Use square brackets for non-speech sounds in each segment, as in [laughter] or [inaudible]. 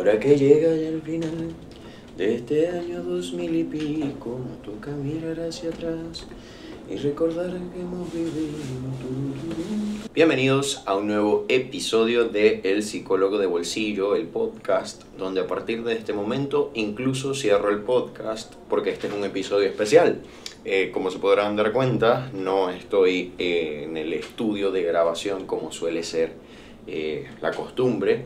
Ahora que llega ya el final de este año dos mil y pico, toca mirar hacia atrás y recordar que hemos vivido. Bienvenidos a un nuevo episodio de El Psicólogo de Bolsillo, el podcast, donde a partir de este momento incluso cierro el podcast porque este es un episodio especial. Eh, como se podrán dar cuenta, no estoy eh, en el estudio de grabación como suele ser eh, la costumbre.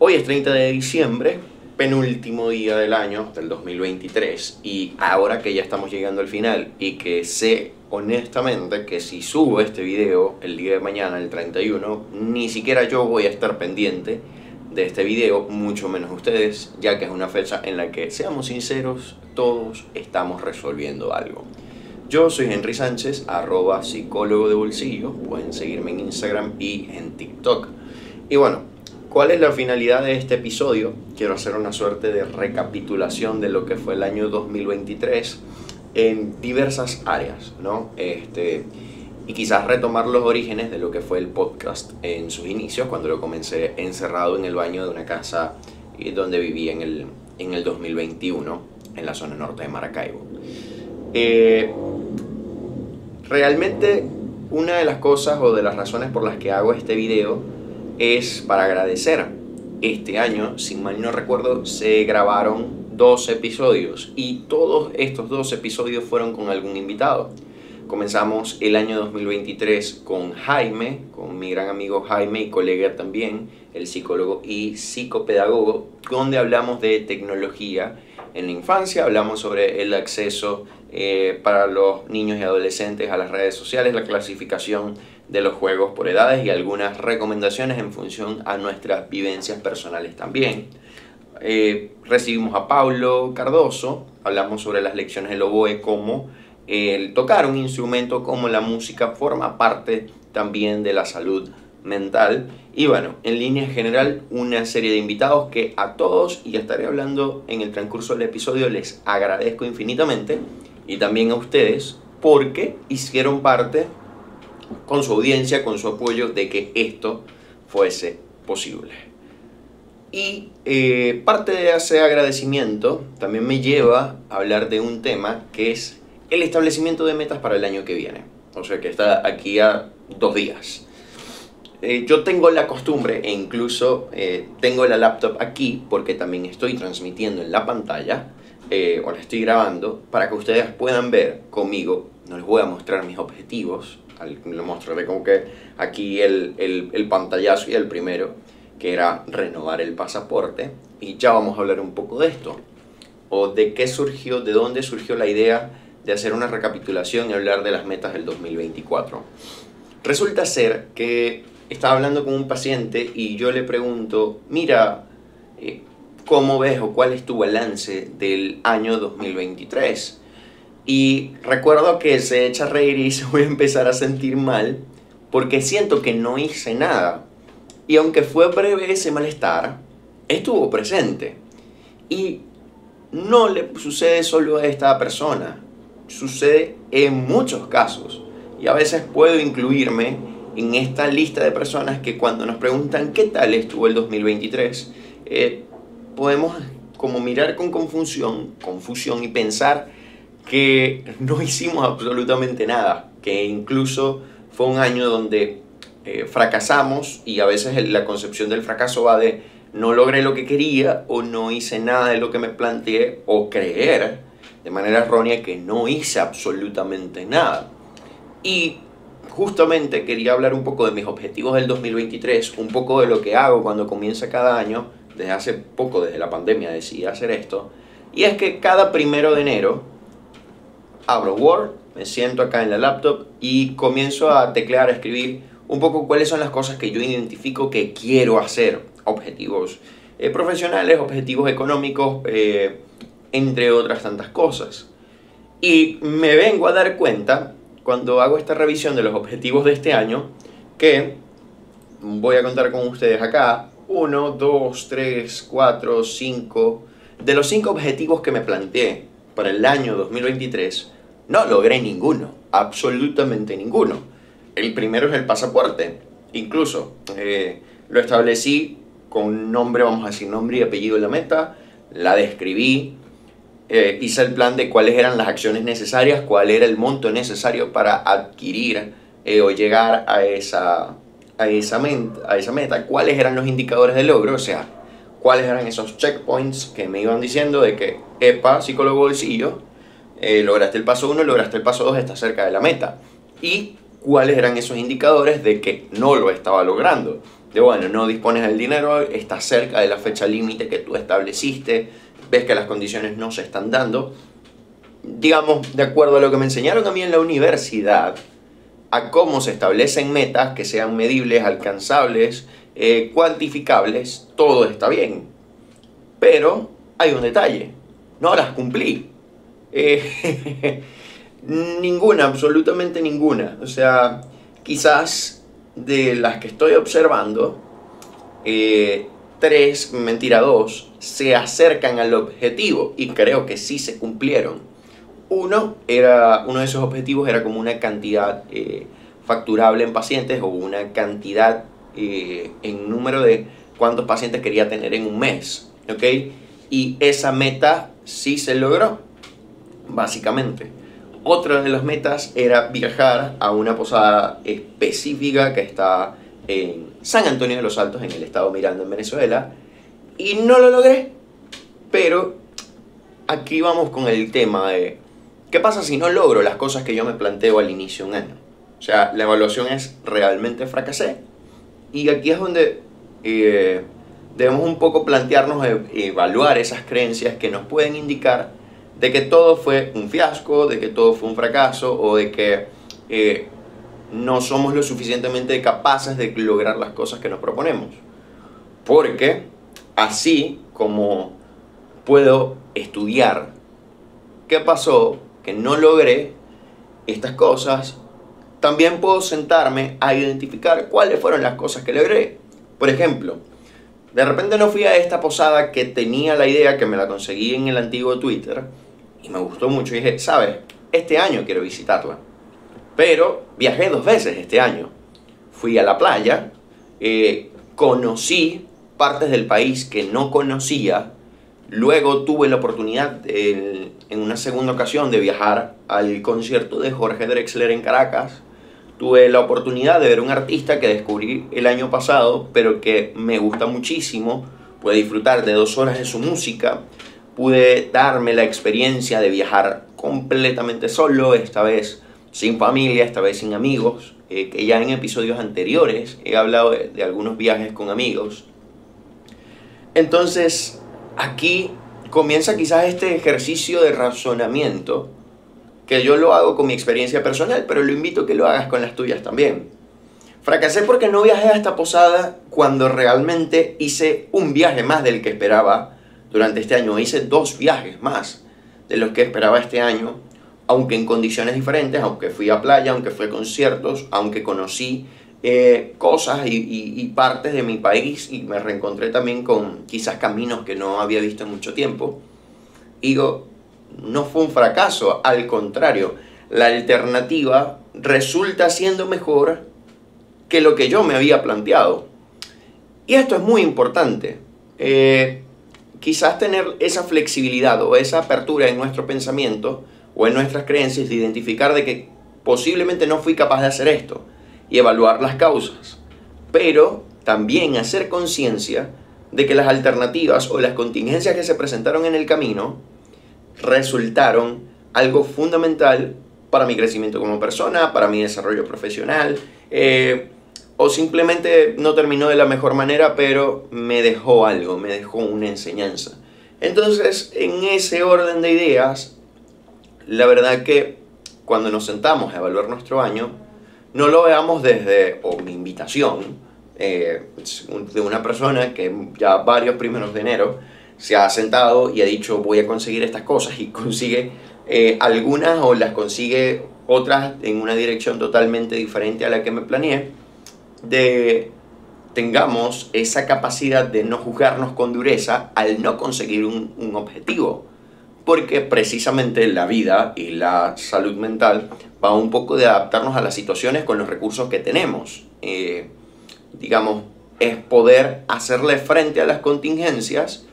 Hoy es 30 de diciembre, penúltimo día del año, del 2023, y ahora que ya estamos llegando al final y que sé honestamente que si subo este video el día de mañana, el 31, ni siquiera yo voy a estar pendiente de este video, mucho menos ustedes, ya que es una fecha en la que, seamos sinceros, todos estamos resolviendo algo. Yo soy Henry Sánchez, arroba psicólogo de bolsillo, pueden seguirme en Instagram y en TikTok. Y bueno, ¿cuál es la finalidad de este episodio? Quiero hacer una suerte de recapitulación de lo que fue el año 2023 en diversas áreas, ¿no? Este, y quizás retomar los orígenes de lo que fue el podcast en sus inicios, cuando lo comencé encerrado en el baño de una casa eh, donde vivía en el, en el 2021, en la zona norte de Maracaibo. Eh, realmente una de las cosas o de las razones por las que hago este video es para agradecer. Este año, sin mal no recuerdo, se grabaron dos episodios y todos estos dos episodios fueron con algún invitado. Comenzamos el año 2023 con Jaime, con mi gran amigo Jaime y colega también, el psicólogo y psicopedagogo, donde hablamos de tecnología en la infancia, hablamos sobre el acceso eh, para los niños y adolescentes a las redes sociales, la clasificación de los juegos por edades y algunas recomendaciones en función a nuestras vivencias personales también. Eh, recibimos a Pablo Cardoso, hablamos sobre las lecciones del oboe, como el tocar un instrumento como la música forma parte también de la salud mental. Y bueno, en línea general, una serie de invitados que a todos, y estaré hablando en el transcurso del episodio, les agradezco infinitamente. Y también a ustedes, porque hicieron parte con su audiencia, con su apoyo, de que esto fuese posible. Y eh, parte de ese agradecimiento también me lleva a hablar de un tema que es el establecimiento de metas para el año que viene. O sea que está aquí a dos días. Eh, yo tengo la costumbre e incluso eh, tengo la laptop aquí porque también estoy transmitiendo en la pantalla o la estoy grabando para que ustedes puedan ver conmigo. No les voy a mostrar mis objetivos, lo mostraré como que aquí el, el, el pantallazo y el primero, que era renovar el pasaporte. Y ya vamos a hablar un poco de esto. O de qué surgió, de dónde surgió la idea de hacer una recapitulación y hablar de las metas del 2024. Resulta ser que estaba hablando con un paciente y yo le pregunto, mira, eh, ¿cómo ves o cuál es tu balance del año 2023? Y recuerdo que se echa a reír y se voy a empezar a sentir mal porque siento que no hice nada. Y aunque fue breve ese malestar, estuvo presente. Y no le sucede solo a esta persona sucede en muchos casos. Y a veces puedo incluirme en esta lista de personas que cuando nos preguntan qué tal estuvo el 2023, eh, podemos como mirar con confusión, confusión y pensar que no hicimos absolutamente nada, que incluso fue un año donde eh, fracasamos y a veces la concepción del fracaso va de no logré lo que quería o no hice nada de lo que me planteé o creer de manera errónea que no hice absolutamente nada. Y justamente quería hablar un poco de mis objetivos del 2023, un poco de lo que hago cuando comienza cada año. Desde hace poco, desde la pandemia, decidí hacer esto. Y es que cada primero de enero abro Word, me siento acá en la laptop y comienzo a teclear, a escribir un poco cuáles son las cosas que yo identifico que quiero hacer. Objetivos eh, profesionales, objetivos económicos, eh, entre otras tantas cosas. Y me vengo a dar cuenta, cuando hago esta revisión de los objetivos de este año, que voy a contar con ustedes acá, 1, 2, 3, 4, 5, de los 5 objetivos que me planteé para el año 2023, no logré ninguno, absolutamente ninguno. El primero es el pasaporte, incluso eh, lo establecí con nombre, vamos a decir nombre y apellido de la meta, la describí, eh, hice el plan de cuáles eran las acciones necesarias, cuál era el monto necesario para adquirir eh, o llegar a esa, a, esa a esa meta, cuáles eran los indicadores de logro, o sea, cuáles eran esos checkpoints que me iban diciendo de que, epa, psicólogo bolsillo, eh, lograste el paso 1, lograste el paso 2, estás cerca de la meta. Y cuáles eran esos indicadores de que no lo estaba logrando. De bueno, no dispones del dinero, estás cerca de la fecha límite que tú estableciste, ves que las condiciones no se están dando. Digamos, de acuerdo a lo que me enseñaron a mí en la universidad, a cómo se establecen metas que sean medibles, alcanzables, eh, cuantificables, todo está bien. Pero hay un detalle, no las cumplí. Eh, [laughs] ninguna, absolutamente ninguna. O sea, quizás de las que estoy observando, eh, tres, mentira, dos, se acercan al objetivo y creo que sí se cumplieron. Uno, era, uno de esos objetivos era como una cantidad eh, facturable en pacientes o una cantidad eh, en número de cuántos pacientes quería tener en un mes. ¿Ok? Y esa meta sí se logró, básicamente. Otra de las metas era viajar a una posada específica que está en San Antonio de los Altos, en el estado Miranda, en Venezuela. Y no lo logré. Pero aquí vamos con el tema de ¿Qué pasa si no logro las cosas que yo me planteo al inicio de un año? O sea, la evaluación es realmente fracasé. Y aquí es donde eh, debemos un poco plantearnos evaluar esas creencias que nos pueden indicar de que todo fue un fiasco, de que todo fue un fracaso o de que eh, no somos lo suficientemente capaces de lograr las cosas que nos proponemos. Porque así como puedo estudiar qué pasó no logré estas cosas, también puedo sentarme a identificar cuáles fueron las cosas que logré. Por ejemplo, de repente no fui a esta posada que tenía la idea, que me la conseguí en el antiguo Twitter, y me gustó mucho. Y dije, ¿sabes? Este año quiero visitarla. Pero viajé dos veces este año. Fui a la playa, eh, conocí partes del país que no conocía, Luego tuve la oportunidad en una segunda ocasión de viajar al concierto de Jorge Drexler en Caracas. Tuve la oportunidad de ver un artista que descubrí el año pasado, pero que me gusta muchísimo. Pude disfrutar de dos horas de su música. Pude darme la experiencia de viajar completamente solo, esta vez sin familia, esta vez sin amigos. Eh, que ya en episodios anteriores he hablado de algunos viajes con amigos. Entonces, aquí comienza quizás este ejercicio de razonamiento que yo lo hago con mi experiencia personal, pero lo invito a que lo hagas con las tuyas también. Fracasé porque no viajé a esta posada cuando realmente hice un viaje más del que esperaba durante este año. Hice dos viajes más de los que esperaba este año, aunque en condiciones diferentes, aunque fui a playa, aunque fui a conciertos, aunque conocí eh, cosas y, partes de mi país y me reencontré también con quizás caminos que no había visto en mucho tiempo. digo, no fue un fracaso, al contrario, la alternativa resulta siendo mejor que lo que yo me había planteado. Y esto es muy importante. Eh, quizás tener esa flexibilidad o esa apertura en nuestro pensamiento o en nuestras creencias de identificar de que posiblemente no fui capaz de hacer esto y evaluar las causas, pero también hacer conciencia de que las alternativas o las contingencias que se presentaron en el camino resultaron algo fundamental para mi crecimiento como persona, para mi desarrollo profesional, eh, o simplemente no terminó de la mejor manera, pero me dejó algo, me dejó una enseñanza. Entonces, en ese orden de ideas, la verdad que cuando nos sentamos a evaluar nuestro año, no lo veamos desde, o mi invitación, eh, de una persona que ya varios primeros de enero se ha sentado y ha dicho voy a conseguir estas cosas y consigue eh, algunas o las consigue otras en una dirección totalmente diferente a la que me planeé, de tengamos esa capacidad de no juzgarnos con dureza al no conseguir un, un objetivo porque precisamente la vida y la salud mental va un poco de adaptarnos a las situaciones con los recursos que tenemos. Eh, digamos, es poder hacerle frente a las contingencias,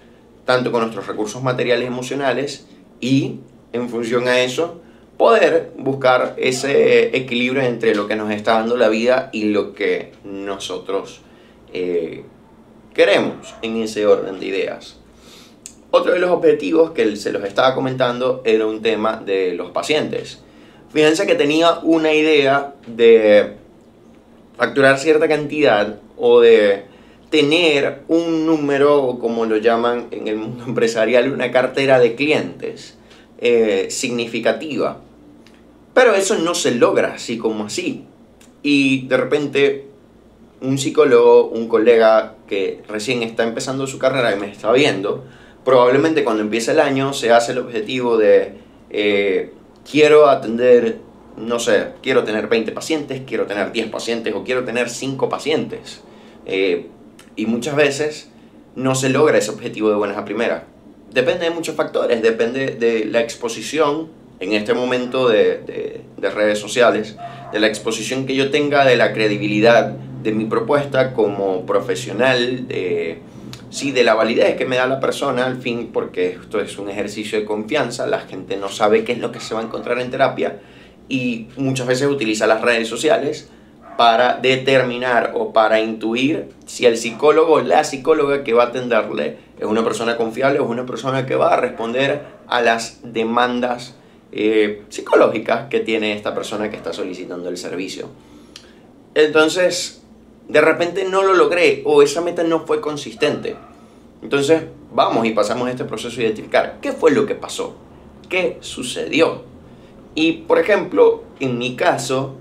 tanto con nuestros recursos materiales y emocionales, y en función a eso, poder buscar ese equilibrio entre lo que nos está dando la vida y lo que nosotros eh, queremos en ese orden de ideas. Otro de los objetivos que se los estaba comentando era un tema de los pacientes. Fíjense que tenía una idea de facturar cierta cantidad o de tener un número, como lo llaman en el mundo [laughs] empresarial, una cartera de clientes eh, significativa. Pero eso no se logra así como así. Y de repente un psicólogo, un colega que recién está empezando su carrera y me está viendo, probablemente cuando empiece el año se hace el objetivo de eh, quiero atender, no sé, quiero tener 20 pacientes, quiero tener 10 pacientes o quiero tener 5 pacientes. Eh, y muchas veces no se logra ese objetivo de buenas a primeras. Depende de muchos factores, depende de la exposición en este momento de, de, redes sociales, de la exposición que yo tenga, de la credibilidad de mi propuesta como profesional, de, sí, de la validez que me da la persona al fin, porque esto es un ejercicio de confianza, la gente no sabe qué es lo que se va a encontrar en terapia y muchas veces utiliza las redes sociales para determinar o para intuir si el psicólogo o la psicóloga que va a atenderle es una persona confiable o es una persona que va a responder a las demandas eh, psicológicas que tiene esta persona que está solicitando el servicio. Entonces, de repente no lo logré o esa meta no fue consistente. Entonces, vamos y pasamos este proceso de identificar qué fue lo que pasó, qué sucedió. Y, por ejemplo, en mi caso,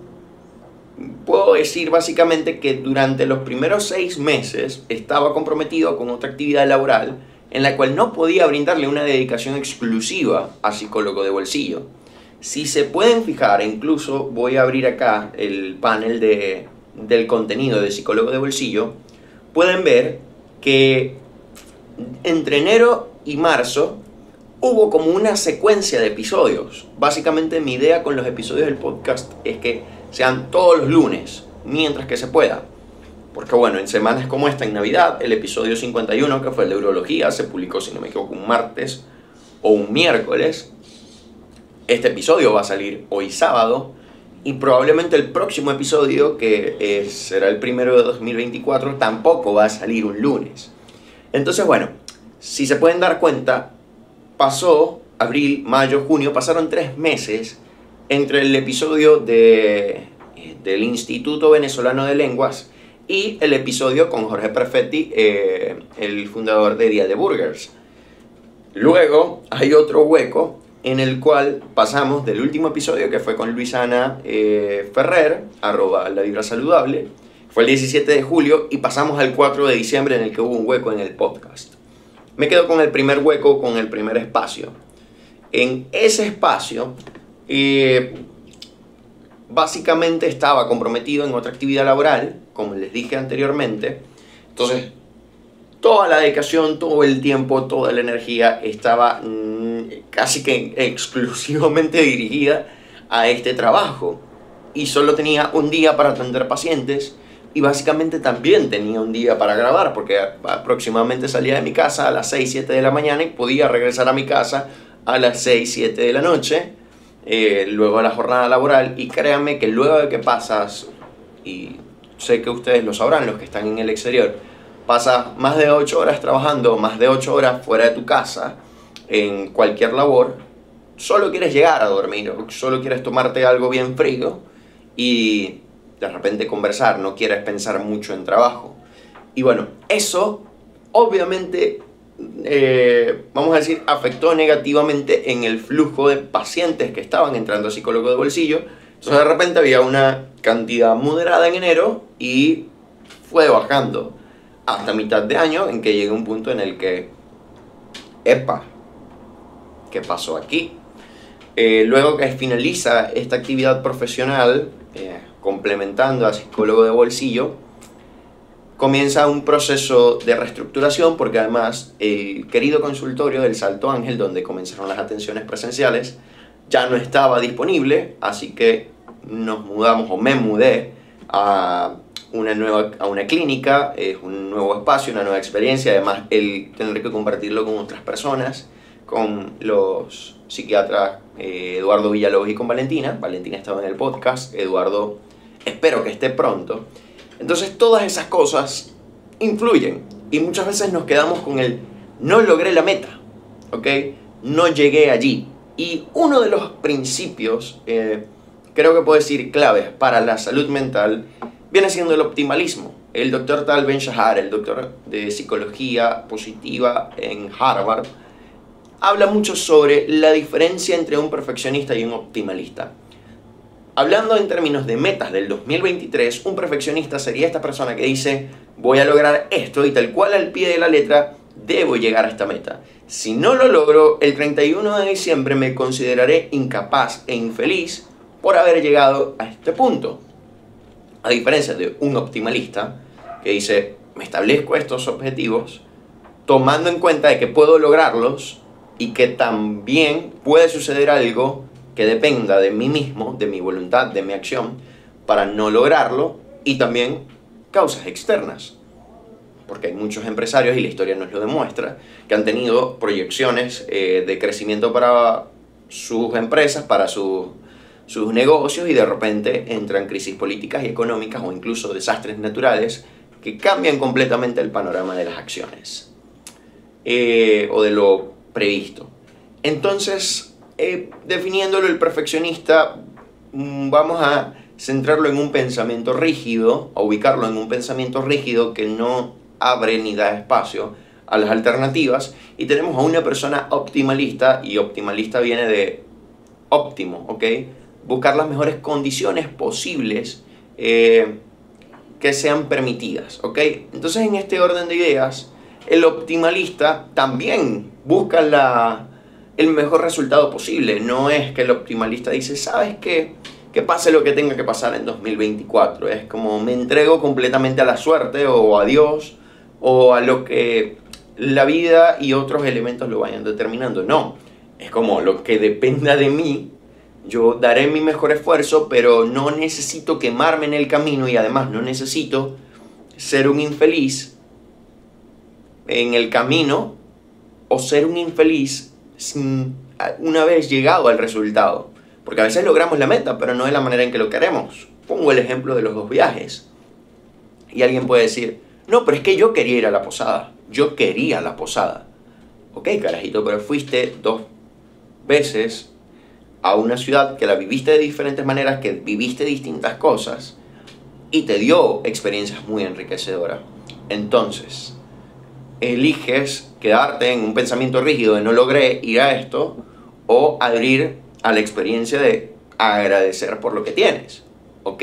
puedo decir básicamente que durante los primeros seis meses estaba comprometido con otra actividad laboral en la cual no podía brindarle una dedicación exclusiva a psicólogo de bolsillo. Si se pueden fijar, incluso voy a abrir acá el panel de, del contenido de psicólogo de bolsillo, pueden ver que entre enero y marzo hubo como una secuencia de episodios. Básicamente mi idea con los episodios del podcast es que sean todos los lunes, mientras que se pueda. Porque bueno, en semanas como esta, en Navidad, el episodio 51, que fue el de Urología, se publicó, si no me equivoco, un martes o un miércoles. Este episodio va a salir hoy sábado. Y probablemente el próximo episodio, que será el primero de 2024, tampoco va a salir un lunes. Entonces, bueno, si se pueden dar cuenta, pasó abril, mayo, junio, pasaron tres meses entre el episodio de, eh, del Instituto Venezolano de Lenguas y el episodio con Jorge Perfetti, eh, el fundador de Día de Burgers. Luego hay otro hueco en el cual pasamos del último episodio que fue con Luisana eh, Ferrer, arroba la vibra saludable, fue el 17 de julio y pasamos al 4 de diciembre en el que hubo un hueco en el podcast. Me quedo con el primer hueco, con el primer espacio. En ese espacio eh, básicamente estaba comprometido en otra actividad laboral, como les dije anteriormente. Entonces, toda la dedicación, todo el tiempo, toda la energía estaba mm, casi que exclusivamente dirigida a este trabajo. Y solo tenía un día para atender pacientes y básicamente también tenía un día para grabar porque aproximadamente salía de mi casa a las 6, 7 de la mañana y podía regresar a mi casa a las 6, 7 de la noche eh, luego de la jornada laboral y créanme que luego de que pasas, y sé que ustedes lo sabrán los que están en el exterior, pasas más de 8 horas trabajando, más de 8 horas fuera de tu casa, en cualquier labor, solo quieres llegar a dormir, solo quieres tomarte algo bien frío y de repente conversar, no quieres pensar mucho en trabajo. Y bueno, eso obviamente eh, vamos a decir, afectó negativamente en el flujo de pacientes que estaban entrando a psicólogo de bolsillo. Entonces de repente había una cantidad moderada en enero y fue bajando hasta mitad de año en que llega un punto en el que, epa, ¿qué pasó aquí? Eh, luego que finaliza esta actividad profesional, eh, complementando a psicólogo de bolsillo, comienza un proceso de reestructuración porque además el querido consultorio del Salto Ángel, donde comenzaron las atenciones presenciales, ya no estaba disponible, así que nos mudamos o me mudé a una nueva, a una clínica, es un nuevo espacio, una nueva experiencia, además el tener que compartirlo con otras personas, con los psiquiatras eh, Eduardo Villalobos y con Valentina. Valentina estaba en el podcast, Eduardo espero que esté pronto. Entonces todas esas cosas influyen y muchas veces nos quedamos con el no logré la meta, ¿ok? No llegué allí. Y uno de los principios, eh, creo que puedo decir claves para la salud mental, viene siendo el optimalismo. El doctor Tal Ben Shahar, el doctor de psicología positiva en Harvard, habla mucho sobre la diferencia entre un perfeccionista y un optimalista. Hablando en términos de metas del 2023, un perfeccionista sería esta persona que dice, voy a lograr esto y tal cual al pie de la letra, debo llegar a esta meta. Si no lo logro, el 31 de diciembre me consideraré incapaz e infeliz por haber llegado a este punto. A diferencia de un optimalista que dice, me establezco estos objetivos tomando en cuenta de que puedo lograrlos y que también puede suceder algo que dependa de mí mismo, de mi voluntad, de mi acción, para no lograrlo y también causas externas. Porque hay muchos empresarios, y la historia nos lo demuestra, que han tenido proyecciones eh, de crecimiento para sus empresas, para sus negocios, y de repente entran crisis políticas y económicas o incluso desastres naturales que cambian completamente el panorama de las acciones eh, o de lo previsto. Entonces, eh, definiéndolo el perfeccionista, mm, vamos a centrarlo en un pensamiento rígido, a ubicarlo en un pensamiento rígido que no abre ni da espacio a las alternativas. Y tenemos a una persona optimalista, y optimalista viene de óptimo, ¿ok? Buscar las mejores condiciones posibles eh, que sean permitidas, ¿ok? Entonces en este orden de ideas, el optimalista también busca la, el mejor resultado posible. No es que el optimalista dice, ¿sabes qué? Que pase lo que tenga que pasar en 2024. Es como me entrego completamente a la suerte o a Dios o a lo que la vida y otros elementos lo vayan determinando. No, es como lo que dependa de mí. Yo daré mi mejor esfuerzo, pero no necesito quemarme en el camino y además no necesito ser un infeliz en el camino o ser un infeliz una vez llegado al resultado. Porque a veces logramos la meta, pero no de la manera en que lo queremos. Pongo el ejemplo de los dos viajes. Y alguien puede decir, no, pero es que yo quería ir a la posada. Yo quería la posada. Ok, carajito, pero fuiste dos veces a una ciudad que la viviste de diferentes maneras, que viviste distintas cosas y te dio experiencias muy enriquecedoras. Entonces, eliges quedarte en un pensamiento rígido de no logré ir a esto o abrir a la experiencia de agradecer por lo que tienes. ¿Ok?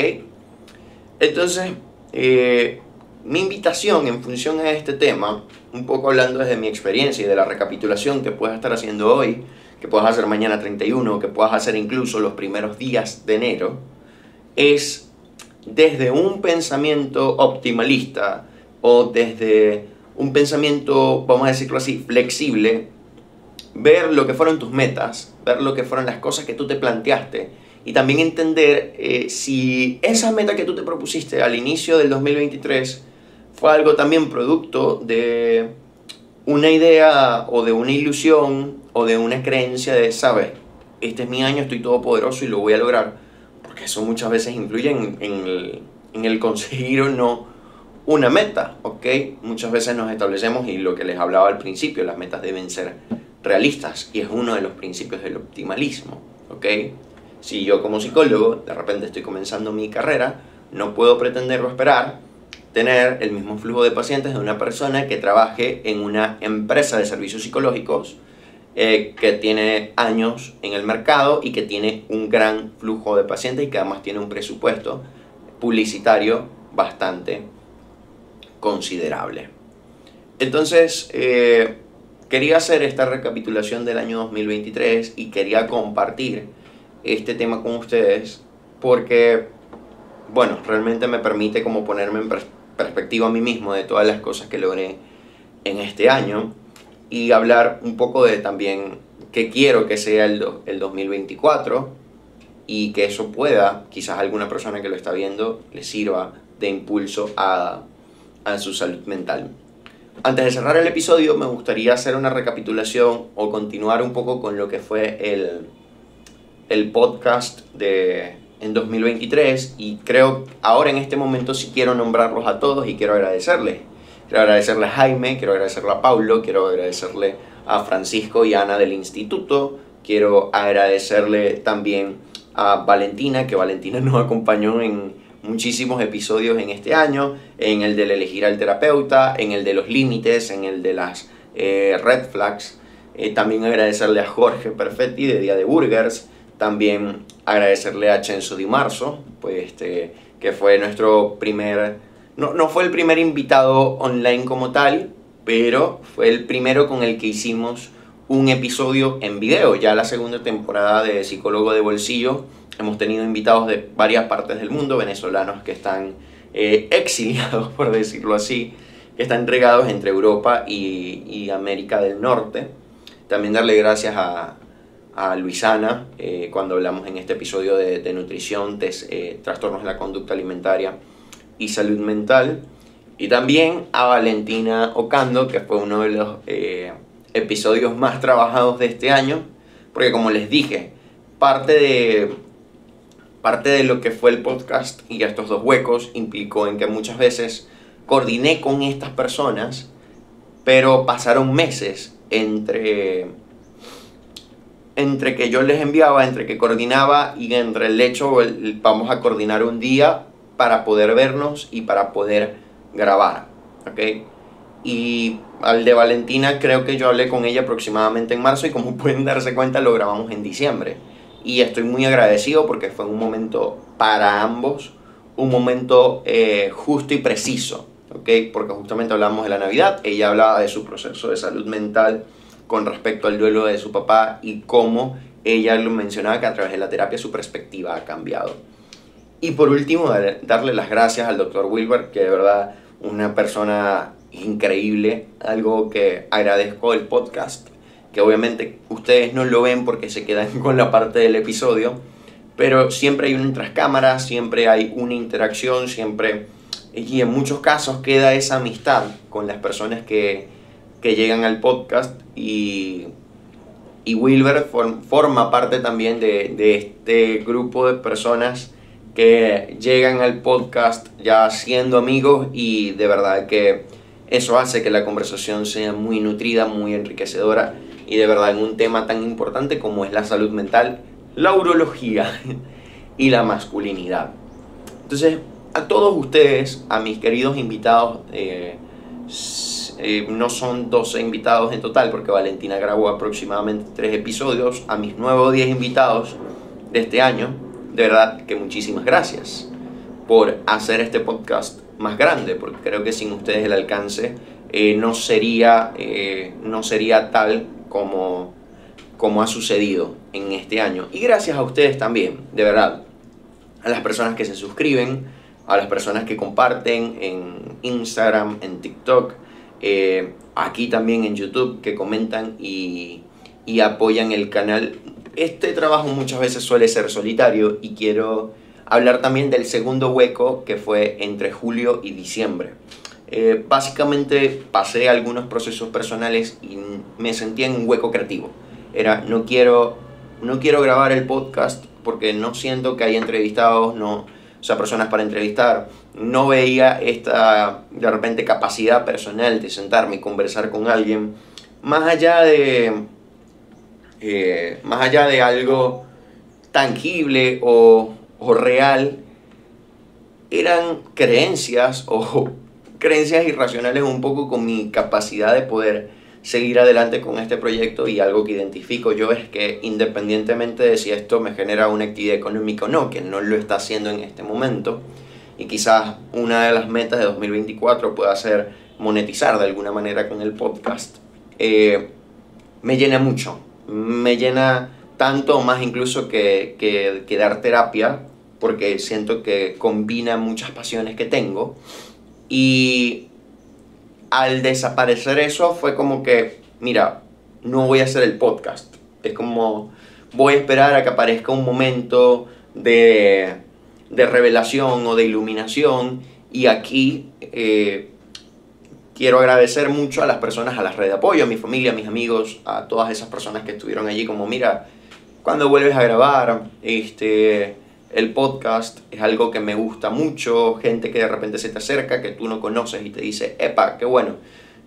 Entonces, eh, mi invitación en función a este tema, un poco hablando desde mi experiencia y de la recapitulación que puedas estar haciendo hoy, que puedas hacer mañana 31, que puedas hacer incluso los primeros días de enero, es desde un pensamiento optimalista o desde un pensamiento, vamos a decirlo así, flexible, ver lo que fueron tus metas, ver lo que fueron las cosas que tú te planteaste y también entender eh, si esa meta que tú te propusiste al inicio del 2023 fue algo también producto de una idea o de una ilusión o de una creencia de, sabes, este es mi año, estoy todopoderoso y lo voy a lograr, porque eso muchas veces influye en, el, en el conseguir o no una meta, ¿ok? Muchas veces nos establecemos, y lo que les hablaba al principio, las metas deben ser realistas, y es uno de los principios del optimalismo, ¿ok? Si yo como psicólogo de repente estoy comenzando mi carrera, no puedo pretender o esperar tener el mismo flujo de pacientes de una persona que trabaje en una empresa de servicios psicológicos eh, que tiene años en el mercado y que tiene un gran flujo de pacientes y que además tiene un presupuesto publicitario bastante considerable. Entonces, eh, quería hacer esta recapitulación del año 2023 y quería compartir este tema con ustedes porque, bueno, realmente me permite como ponerme en perspectiva a mí mismo de todas las cosas que logré en este año y hablar un poco de también qué quiero que sea el, el 2024 y que eso pueda, quizás alguna persona que lo está viendo le sirva de impulso a, a su salud mental. Antes de cerrar el episodio, me gustaría hacer una recapitulación o continuar un poco con lo que fue el, el podcast de, en 2023 y creo ahora en este momento sí quiero nombrarlos a todos y quiero agradecerles. Quiero agradecerle a Jaime, quiero agradecerle a Paulo, quiero agradecerle a Francisco y Ana del instituto, quiero agradecerle también a Valentina, que Valentina nos acompañó en muchísimos episodios en este año, en el del elegir al terapeuta, en el de los límites, en el de las eh, red flags. Eh, también agradecerle a Jorge Perfetti de Día de Burgers, también agradecerle a Chenzo Di Marzo, pues este, que fue nuestro primer, no, no fue el primer invitado online como tal, pero fue el primero con el que hicimos un episodio en video. Ya la segunda temporada de Psicólogo de Bolsillo hemos tenido invitados de varias partes del mundo, venezolanos que están eh, [laughs] exiliados, por decirlo así, que están entregados entre Europa y, América del Norte. También darle gracias a, a Luisana eh, cuando hablamos en este episodio de, nutrición, de, eh, trastornos de la conducta alimentaria y salud mental. Y también a Valentina Ocando, que fue uno de los episodios más trabajados de este año, porque como les dije, parte de, parte de lo que fue el podcast y estos dos huecos implicó en que muchas veces coordiné con estas personas, pero pasaron meses entre entre que yo les enviaba, entre que coordinaba y entre el hecho, vamos a coordinar un día para poder vernos y para poder grabar, ¿ok? Y al de Valentina creo que yo hablé con ella aproximadamente en marzo y como [laughs] pueden darse cuenta lo grabamos en diciembre. Y estoy muy agradecido porque fue un momento para ambos, un momento eh, justo y preciso, ¿ok? Porque justamente hablamos de la Navidad, ella hablaba de su proceso de salud mental con respecto al duelo de su papá y cómo ella lo mencionaba que a través de la terapia su perspectiva ha cambiado. Y por último, darle las gracias al doctor Wilber, que de verdad una persona increíble, algo que agradezco del podcast, que obviamente ustedes no lo ven porque se quedan [laughs] con la parte del episodio, pero siempre hay un tras cámaras, siempre hay una interacción, siempre, y en muchos casos queda esa amistad con las personas que, que llegan al podcast y, y Wilber forma parte también de, de este grupo de personas que llegan al podcast ya siendo amigos y de verdad que eso hace que la conversación sea muy nutrida, muy enriquecedora y de verdad en un tema tan importante como es la salud mental, la urología y la masculinidad. Entonces, a todos ustedes, a mis queridos invitados, eh, eh, no son 12 invitados en total porque Valentina grabó aproximadamente 3 episodios, a mis nuevos 10 invitados de este año, de verdad que muchísimas gracias por hacer este podcast más grande, porque creo que sin ustedes el alcance eh, no, sería, no sería tal como, como ha sucedido en este año. Y gracias a ustedes también, de verdad, a las personas que se suscriben, a las personas que comparten en Instagram, en TikTok, eh, aquí también en YouTube, que comentan y, y apoyan el canal. Este trabajo muchas veces suele ser solitario y quiero hablar también del segundo hueco que fue entre julio y diciembre. Eh, básicamente pasé algunos procesos personales y me sentía en un hueco creativo. Era, no quiero, no quiero grabar el podcast porque no siento que haya entrevistados, no, o sea, personas para entrevistar. No veía esta, de repente, capacidad personal de sentarme y conversar con alguien. Más allá de, eh, más allá de algo tangible o o real eran creencias o creencias irracionales un poco con mi capacidad de poder seguir adelante con este proyecto y algo que identifico yo es que independientemente de si esto me genera una actividad económica o no, que no lo está haciendo en este momento, y quizás una de las metas de 2024 pueda ser monetizar de alguna manera con el podcast, eh, me llena mucho, me llena tanto más incluso que, que dar terapia, porque siento que combina muchas pasiones que tengo. Y al desaparecer eso fue como que, mira, no voy a hacer el podcast. Es como, voy a esperar a que aparezca un momento de, de revelación o de iluminación Y aquí eh, quiero agradecer mucho a las personas, a las redes de apoyo, a mi familia, a mis amigos, a todas esas personas que estuvieron allí como, mira, cuando vuelves a grabar, este, el podcast es algo que me gusta mucho, gente que de repente se te acerca, que tú no conoces y te dice, epa, qué bueno.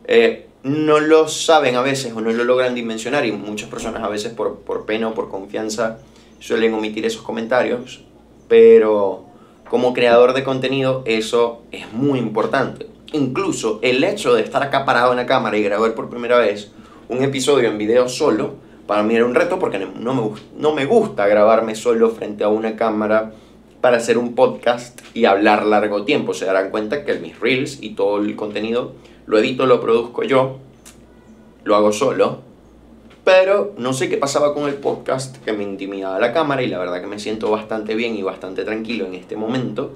Eh, no lo saben a veces o no lo logran dimensionar y muchas personas a veces por, por pena o por confianza suelen omitir esos comentarios, pero como creador de contenido eso es muy importante. Incluso el hecho de estar acá parado en la cámara y grabar por primera vez un episodio en video solo, para mí era un reto porque no me, no me gusta grabarme solo frente a una cámara para hacer un podcast y hablar largo tiempo. Se darán cuenta que mis reels y todo el contenido lo edito, lo produzco yo, lo hago solo. Pero no sé qué pasaba con el podcast que me intimidaba la cámara y la verdad que me siento bastante bien y bastante tranquilo en este momento.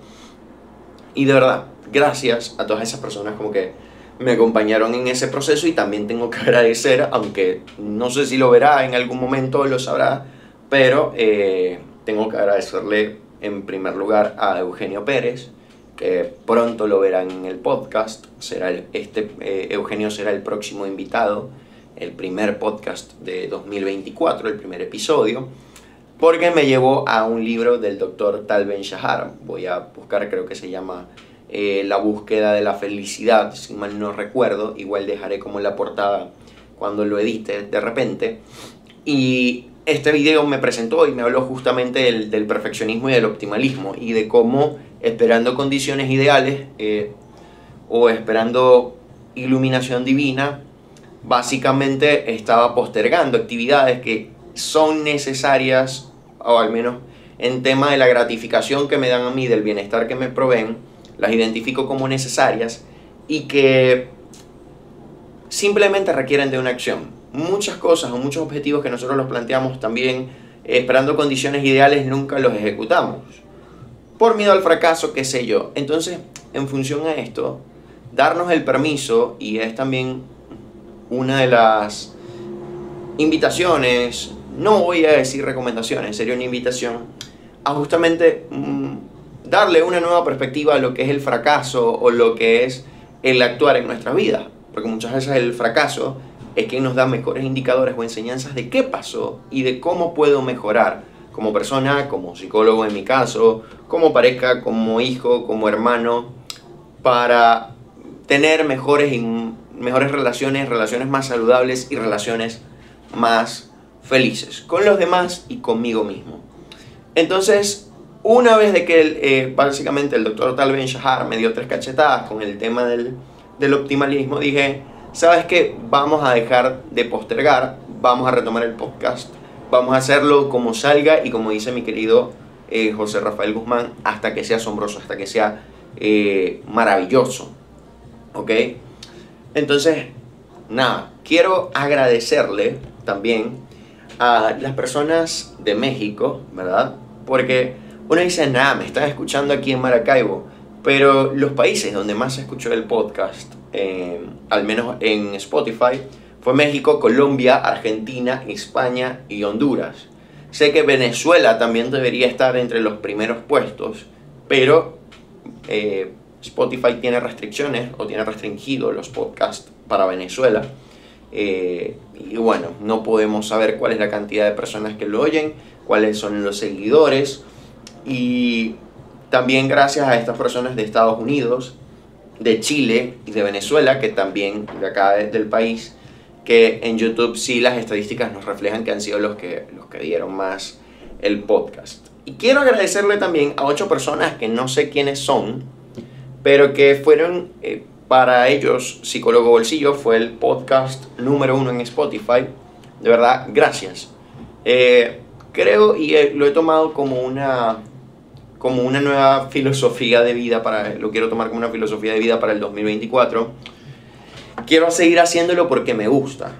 Y de verdad, gracias a todas esas personas como que me acompañaron en ese proceso y también tengo que [laughs] agradecer, aunque no sé si lo verá en algún momento, lo sabrá, pero eh, tengo que agradecerle en primer lugar a Eugenio Pérez, que pronto lo verán en el podcast. Será este, eh, Eugenio será el próximo invitado, el primer podcast de 2024, el primer episodio, porque me llevó a un libro del doctor Tal Ben Shahar. Voy a buscar, creo que se llama eh, La búsqueda de la felicidad, si mal no recuerdo. Igual dejaré como la portada cuando lo edite de repente. Y este video me presentó y me habló justamente del, del perfeccionismo y del optimalismo y de cómo esperando condiciones ideales eh, o esperando iluminación divina, básicamente estaba postergando actividades que son necesarias, o al menos en tema de la gratificación que me dan a mí, del bienestar que me proveen, las identifico como necesarias y que simplemente requieren de una acción. Muchas cosas o muchos objetivos que nosotros los planteamos también esperando condiciones ideales nunca los ejecutamos por miedo al fracaso, qué sé yo. Entonces, en función a esto, darnos el permiso, y es también una de las invitaciones, no voy a decir recomendaciones, sería una invitación a justamente mm, darle una nueva perspectiva a lo que es el fracaso o lo que es el actuar en nuestra vida. Porque muchas veces el fracaso es quien nos da mejores indicadores o enseñanzas de qué pasó y de cómo puedo mejorar como persona, como psicólogo en mi caso, como pareja, como hijo, como hermano, para tener mejores, mejores relaciones, relaciones más saludables y relaciones más felices con los demás y conmigo mismo. Entonces, una vez de que eh, básicamente el doctor Tal Ben Shahar me dio tres cachetadas con el tema del, del optimalismo, dije, ¿sabes qué? Vamos a dejar de postergar, vamos a retomar el podcast Vamos a hacerlo como salga y como dice mi querido eh, José Rafael Guzmán, hasta que sea asombroso, hasta que sea eh, maravilloso. ¿Ok? Entonces, nada, quiero agradecerle también a las personas de México, ¿verdad? Porque uno dice, nada, me están escuchando aquí en Maracaibo, pero los países donde más se escuchó el podcast, eh, al menos en Spotify, fue México, Colombia, Argentina, España y Honduras. Sé que Venezuela también debería estar entre los primeros puestos, pero eh, Spotify tiene restricciones o tiene restringido los podcasts para Venezuela. Eh, y bueno, no podemos saber cuál es la cantidad de personas que lo oyen, cuáles son los seguidores. Y también gracias a estas personas de Estados Unidos, de Chile y de Venezuela, que también de acá del país que en YouTube sí las estadísticas nos reflejan que han sido los que, los que dieron más el podcast. Y quiero agradecerle también a ocho personas que no sé quiénes son, pero que fueron eh, para ellos, Psicólogo Bolsillo fue el podcast número uno en Spotify. De verdad, gracias. Eh, creo y eh, lo he tomado como una, como una nueva filosofía de vida, para, lo quiero tomar como una filosofía de vida para el 2024 quiero seguir haciéndolo porque me gusta,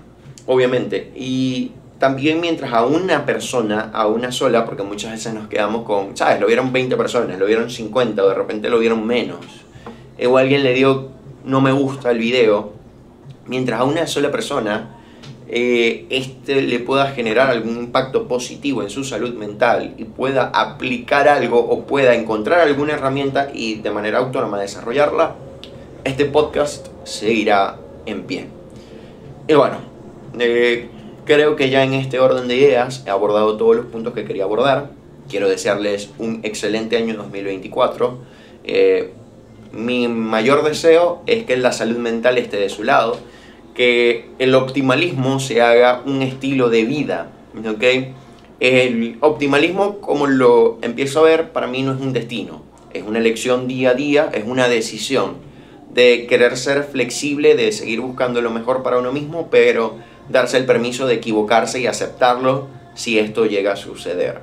obviamente. Y también mientras a una persona, a una sola, porque muchas veces nos quedamos con, ¿sabes? Lo vieron 20 personas, lo vieron 50 o de repente lo vieron menos. O alguien le dio, no me gusta el video. Mientras a una sola persona eh, este le pueda generar algún impacto positivo en su salud mental y pueda aplicar algo o pueda encontrar alguna herramienta y de manera autónoma desarrollarla, este podcast seguirá en pie. Y bueno, eh, creo que ya en este orden de ideas he abordado todos los puntos que quería abordar. Quiero desearles un excelente año 2024. Eh, mi mayor deseo es que la salud mental esté de su lado que el optimalismo se haga un estilo de vida, ¿ok? El optimalismo, como lo empiezo a ver, para mí no es un destino, es una elección día a día, es una decisión de querer ser flexible, de seguir buscando lo mejor para uno mismo, pero darse el permiso de equivocarse y aceptarlo si esto llega a suceder.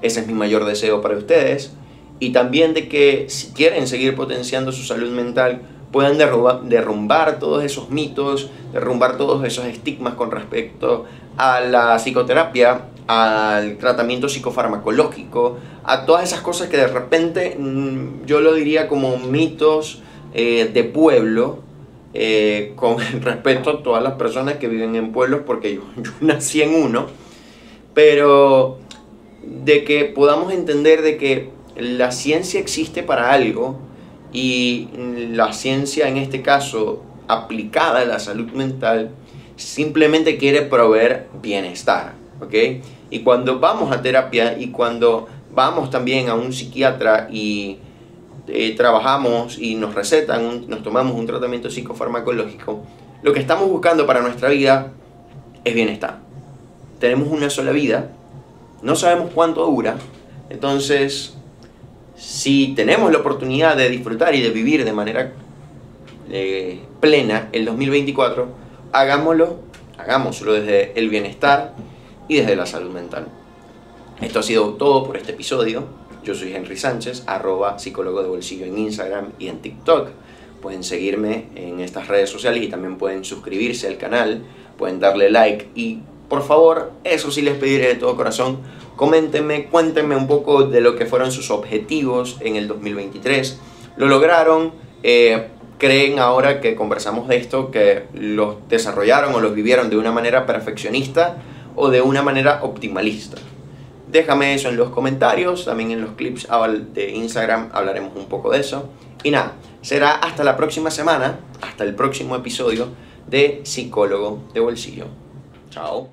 Ese es mi mayor deseo para ustedes y también de que si quieren seguir potenciando su salud mental, puedan derrumbar, todos esos mitos, derrumbar todos esos estigmas con respecto a la psicoterapia, al tratamiento psicofarmacológico, a todas esas cosas que de repente mm, yo lo diría como mitos eh, de pueblo, eh, [laughs] con respecto a todas las personas que viven en pueblos, porque yo, yo [laughs] nací en uno, pero de que podamos entender de que la ciencia existe para algo, y la ciencia en este caso aplicada a la salud mental simplemente quiere proveer bienestar, ¿ok? Y cuando vamos a terapia y cuando vamos también a un psiquiatra y eh, trabajamos y nos recetan, nos tomamos un tratamiento psicofarmacológico, lo que estamos buscando para nuestra vida es bienestar. Tenemos una sola vida, no sabemos cuánto dura, entonces si tenemos la oportunidad de disfrutar y de vivir de manera eh, plena el 2024, hagámoslo, hagámoslo desde el bienestar y desde la salud mental. Esto ha sido todo por este episodio. Yo soy Henry Sánchez, arroba psicólogo de bolsillo en Instagram y en TikTok. Pueden seguirme en estas redes sociales y también pueden suscribirse al canal, pueden darle like y por favor, eso sí les pediré de todo corazón, coméntenme, cuéntenme un poco de lo que fueron sus objetivos en el 2023. ¿Lo lograron? Eh, ¿Creen ahora que conversamos de esto que los desarrollaron o los vivieron de una manera perfeccionista o de una manera optimalista? Déjame eso en los comentarios, también en los clips de Instagram hablaremos un poco de eso. Y nada, será hasta la próxima semana, hasta el próximo episodio de Psicólogo de Bolsillo. Chao.